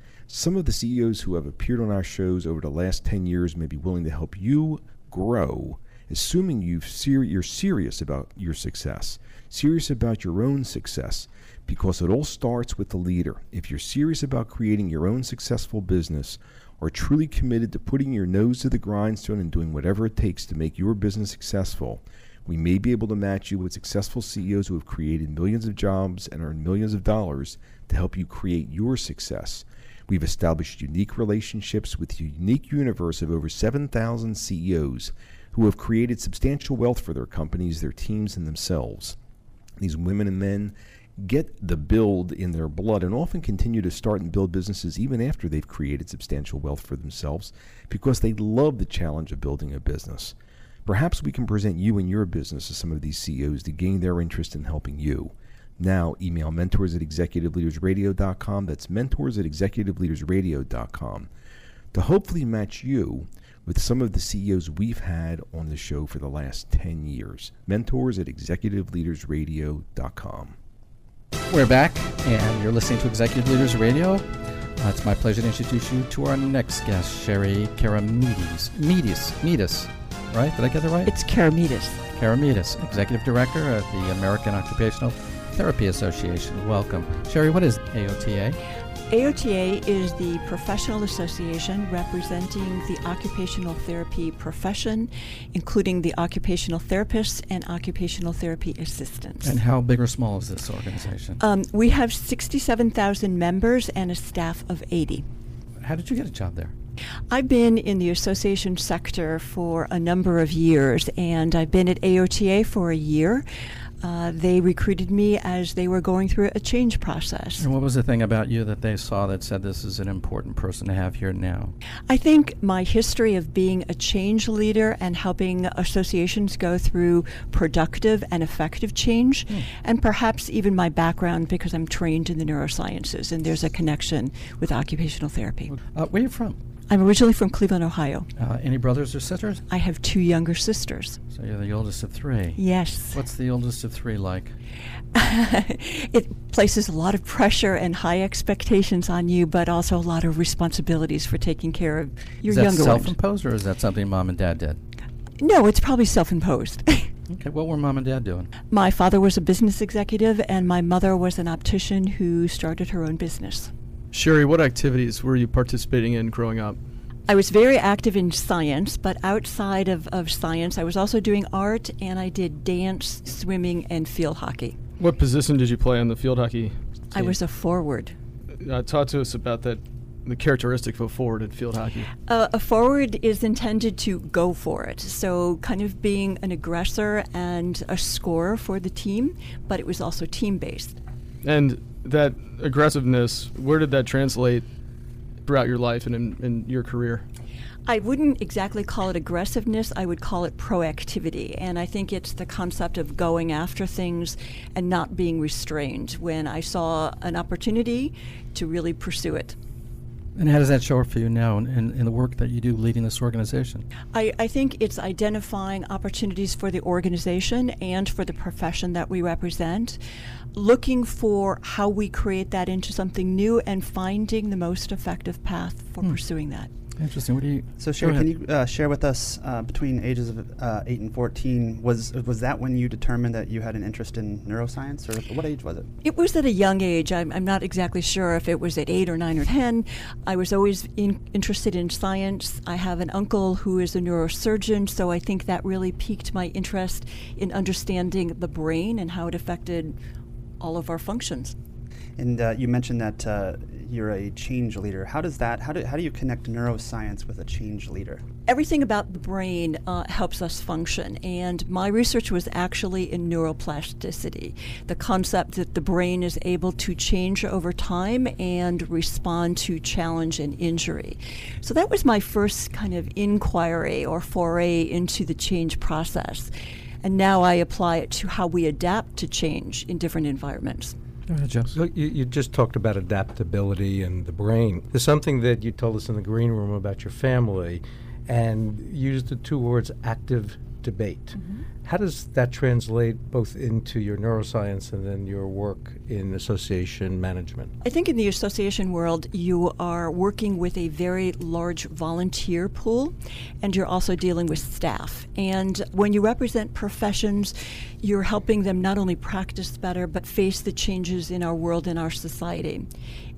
Some of the CEOs who have appeared on our shows over the last 10 years may be willing to help you grow, assuming you've ser- you're serious about your success, serious about your own success, because it all starts with the leader. If you're serious about creating your own successful business, or truly committed to putting your nose to the grindstone and doing whatever it takes to make your business successful, we may be able to match you with successful CEOs who have created millions of jobs and earned millions of dollars to help you create your success. We've established unique relationships with a unique universe of over 7,000 CEOs who have created substantial wealth for their companies, their teams, and themselves. These women and men get the build in their blood and often continue to start and build businesses even after they've created substantial wealth for themselves because they love the challenge of building a business. Perhaps we can present you and your business to some of these CEOs to gain their interest in helping you. Now, email mentors at executiveleadersradio.com. That's mentors at executiveleadersradio.com to hopefully match you with some of the CEOs we've had on the show for the last 10 years. Mentors at executiveleadersradio.com. We're back, and you're listening to Executive Leaders Radio. Uh, it's my pleasure to introduce you to our next guest, Sherry Keramidas. Medis, Medis, right? Did I get that right? It's Keramidas. Keramidas, Executive Director of the American Occupational Therapy Association. Welcome. Sherry, what is AOTA? AOTA is the professional association representing the occupational therapy profession, including the occupational therapists and occupational therapy assistants. And how big or small is this organization? Um, we have 67,000 members and a staff of 80. How did you get a job there? I've been in the association sector for a number of years, and I've been at AOTA for a year. Uh, they recruited me as they were going through a change process. And what was the thing about you that they saw that said this is an important person to have here now? I think my history of being a change leader and helping associations go through productive and effective change, Hmm. and perhaps even my background because I'm trained in the neurosciences and there's a connection with occupational therapy. Uh, where are you from? I'm originally from Cleveland, Ohio. Uh, any brothers or sisters? I have two younger sisters. So you're the oldest of three. Yes. What's the oldest of three like? it places a lot of pressure and high expectations on you, but also a lot of responsibilities for taking care of your is that younger self-imposed or is that something mom and dad did? No, it's probably self-imposed. Okay, what were mom and dad doing? my father was a business executive, and my mother was an optician who started her own business. Sherry, what activities were you participating in growing up? I was very active in science, but outside of, of science, I was also doing art and I did dance, swimming, and field hockey. What position did you play on the field hockey? I was a forward. Uh, talk to us about that, the characteristic of a forward in field hockey. Uh, a forward is intended to go for it, so kind of being an aggressor and a scorer for the team, but it was also team based. And that aggressiveness, where did that translate throughout your life and in, in your career? I wouldn't exactly call it aggressiveness, I would call it proactivity. And I think it's the concept of going after things and not being restrained when I saw an opportunity to really pursue it. And how does that show up for you now in, in, in the work that you do leading this organization? I, I think it's identifying opportunities for the organization and for the profession that we represent, looking for how we create that into something new and finding the most effective path for Hmm. pursuing that. Interesting. What do you? So, Sherry, can you uh, share with us uh, between ages of uh, eight and fourteen? Was was that when you determined that you had an interest in neuroscience, or what age was it? It was at a young age. I'm, I'm not exactly sure if it was at eight or nine or ten. I was always in, interested in science. I have an uncle who is a neurosurgeon, so I think that really piqued my interest in understanding the brain and how it affected all of our functions. And uh, you mentioned that uh, you're a change leader. How does that? How do how do you connect neuroscience with a change leader? Everything about the brain uh, helps us function, and my research was actually in neuroplasticity, the concept that the brain is able to change over time and respond to challenge and injury. So that was my first kind of inquiry or foray into the change process. And now I apply it to how we adapt to change in different environments. Jeff. Look, you, you just talked about adaptability and the brain. There's something that you told us in the green room about your family, and used the two words active debate. Mm-hmm. How does that translate both into your neuroscience and then your work in association management? I think in the association world, you are working with a very large volunteer pool, and you're also dealing with staff. And when you represent professions, you're helping them not only practice better, but face the changes in our world and our society.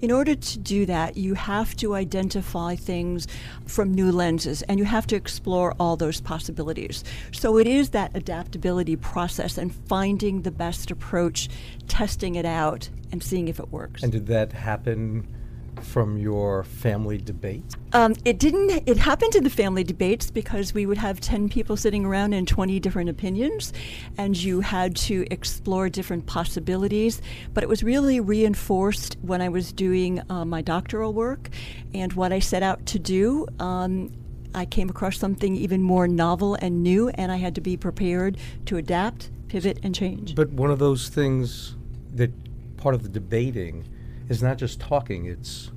In order to do that, you have to identify things from new lenses, and you have to explore all those possibilities. So it is that adaptability process and finding the best approach, testing it out, and seeing if it works. And did that happen from your family debate? Um, it didn't. It happened in the family debates because we would have ten people sitting around and twenty different opinions, and you had to explore different possibilities. But it was really reinforced when I was doing uh, my doctoral work, and what I set out to do. Um, I came across something even more novel and new, and I had to be prepared to adapt, pivot, and change. But one of those things that part of the debating is not just talking, it's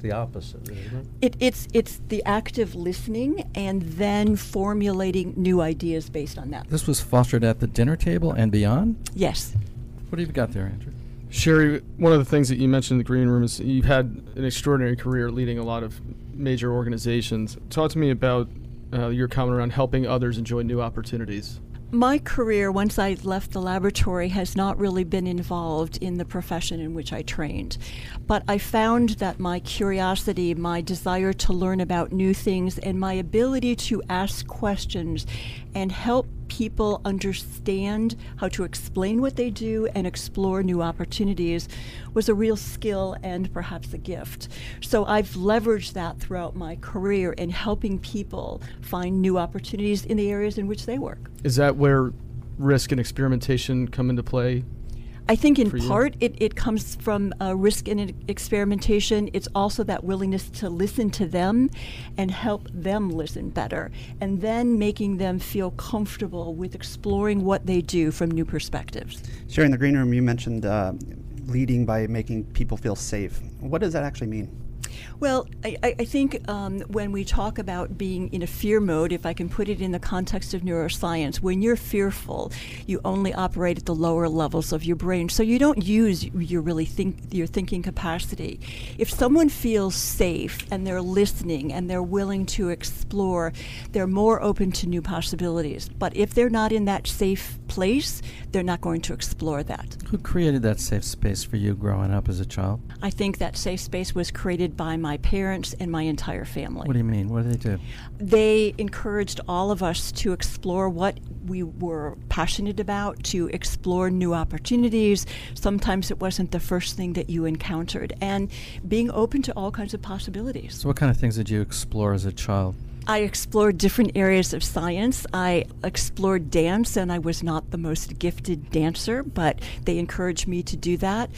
the opposite, isn't it? It, it's it's the active listening and then formulating new ideas based on that. This was fostered at the dinner table and beyond. Yes. What have you got there, Andrew? Sherry, one of the things that you mentioned in the green room is you've had an extraordinary career leading a lot of major organizations. Talk to me about uh, your comment around helping others enjoy new opportunities. My career, once I left the laboratory, has not really been involved in the profession in which I trained. But I found that my curiosity, my desire to learn about new things, and my ability to ask questions and help people understand how to explain what they do and explore new opportunities was a real skill and perhaps a gift. So I've leveraged that throughout my career in helping people find new opportunities in the areas in which they work. Is that where risk and experimentation come into play? I think in part it, it comes from uh, risk and experimentation. It's also that willingness to listen to them and help them listen better, and then making them feel comfortable with exploring what they do from new perspectives. Sharing the green room, you mentioned uh, leading by making people feel safe. What does that actually mean? Well, I, I think um, when we talk about being in a fear mode, if I can put it in the context of neuroscience, when you're fearful, you only operate at the lower levels of your brain, so you don't use your really think your thinking capacity. If someone feels safe and they're listening and they're willing to explore, they're more open to new possibilities. But if they're not in that safe place, they're not going to explore that. Who created that safe space for you growing up as a child? I think that safe space was created by my parents and my entire family. What do you mean? What do they do? They encouraged all of us to explore what we were passionate about, to explore new opportunities. Sometimes it wasn't the first thing that you encountered, and being open to all kinds of possibilities. So, what kind of things did you explore as a child? I explored different areas of science. I explored dance, and I was not the most gifted dancer, but they encouraged me to do that.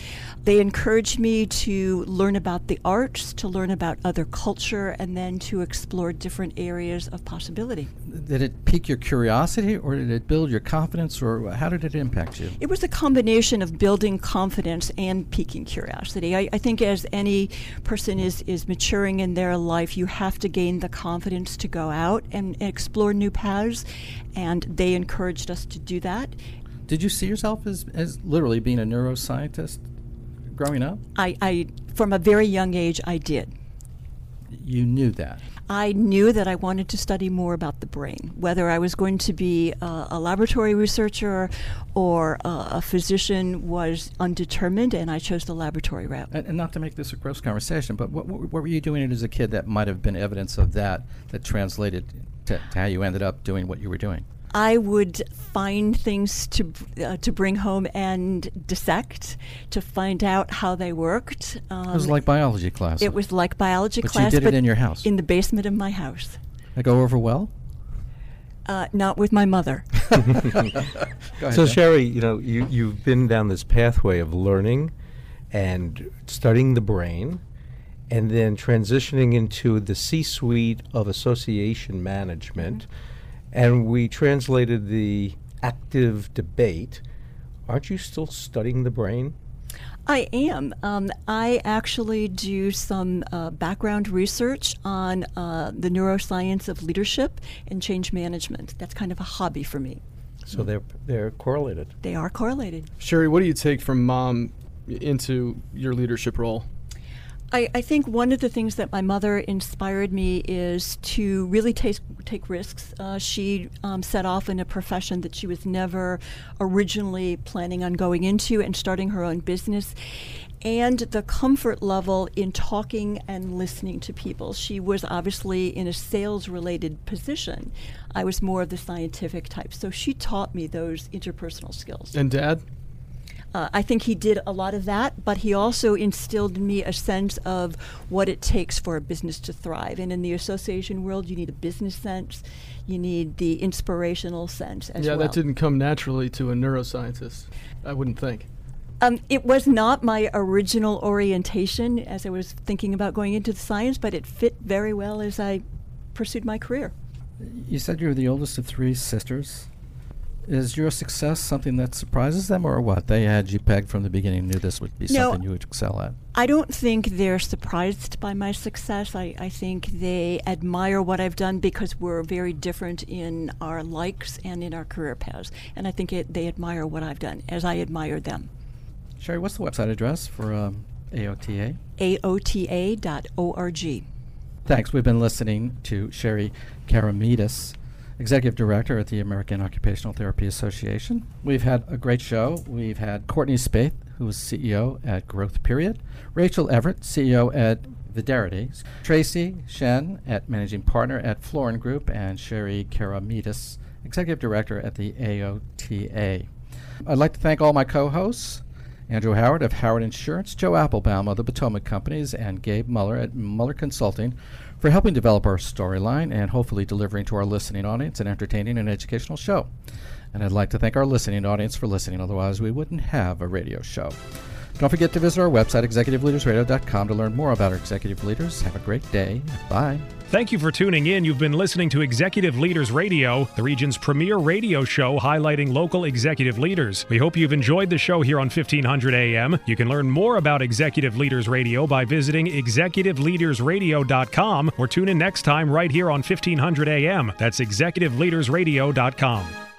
They encouraged me to learn about the arts, to learn about other culture, and then to explore different areas of possibility. Did it pique your curiosity, or did it build your confidence, or how did it impact you? It was a combination of building confidence and piquing curiosity. I, I think as any person is, is maturing in their life, you have to gain the confidence to go out and explore new paths, and they encouraged us to do that. Did you see yourself as, as literally being a neuroscientist growing up? I, I, from a very young age, I did. You knew that. I knew that I wanted to study more about the brain. Whether I was going to be uh, a laboratory researcher or uh, a physician was undetermined, and I chose the laboratory route. And, and not to make this a gross conversation, but what, what, what were you doing as a kid that might have been evidence of that that translated to, to how you ended up doing what you were doing? I would find things to uh, to bring home and dissect to find out how they worked. Um, it was like biology class. It was like biology but class. you did but it in your house. in the basement of my house. I go over well. Uh, not with my mother. Ahead, so Dan. Sherry, you know, you you've been down this pathway of learning and studying the brain and then transitioning into the C-suite of association management and we translated the active debate. Aren't you still studying the brain? I am. Um, I actually do some uh, background research on uh, the neuroscience of leadership and change management. That's kind of a hobby for me. So they're they're correlated. They are correlated. Sherry, what do you take from mom into your leadership role? I, I think one of the things that my mother inspired me is to really take take risks. Uh, she um, set off in a profession that she was never originally planning on going into and starting her own business. And the comfort level in talking and listening to people. She was obviously in a sales related position. I was more of the scientific type. So she taught me those interpersonal skills. And dad? Uh, I think he did a lot of that, but he also instilled in me a sense of what it takes for a business to thrive. And in the association world, you need a business sense, you need the inspirational sense as yeah, well. that didn't come naturally to a neuroscientist. I wouldn't think. Um, it was not my original orientation as I was thinking about going into the science, but it fit very well as I pursued my career. You said you were the oldest of three sisters. Is your success something that surprises them, or what? They had you pegged from the beginning, knew this would be No. something you would excel at. I don't think they're surprised by my success. I, I think they admire what I've done because we're very different in our likes and in our career paths. And I think it, they admire what I've done as I admire them. Sherry, what's the website address for um, AOTA? AOTA.org. Thanks. We've been listening to Sherry Keramidas, Executive Director at the American Occupational Therapy Association. We've had a great show. We've had Courtney Spaeth, who is CEO at Growth Period, Rachel Everett, CEO at Viderity, Tracy Shen, at Managing Partner at Florin Group, and Sherry Keramidas, Executive Director at the AOTA. I'd like to thank all my co-hosts Andrew Howard of Howard Insurance, Joe Applebaum of the Potomac Companies, and Gabe Muller at Muller Consulting for helping develop our storyline and hopefully delivering to our listening audience an entertaining and educational show. And I'd like to thank our listening audience for listening, otherwise, we wouldn't have a radio show. Don't forget to visit our website, executiveleadersradio.com, to learn more about our executive leaders. Have a great day. Bye. Thank you for tuning in. You've been listening to Executive Leaders Radio, the region's premier radio show highlighting local executive leaders. We hope you've enjoyed the show here on 1500 AM. You can learn more about Executive Leaders Radio by visiting executiveleadersradio.com or tune in next time right here on 1500 AM. That's executiveleadersradio.com.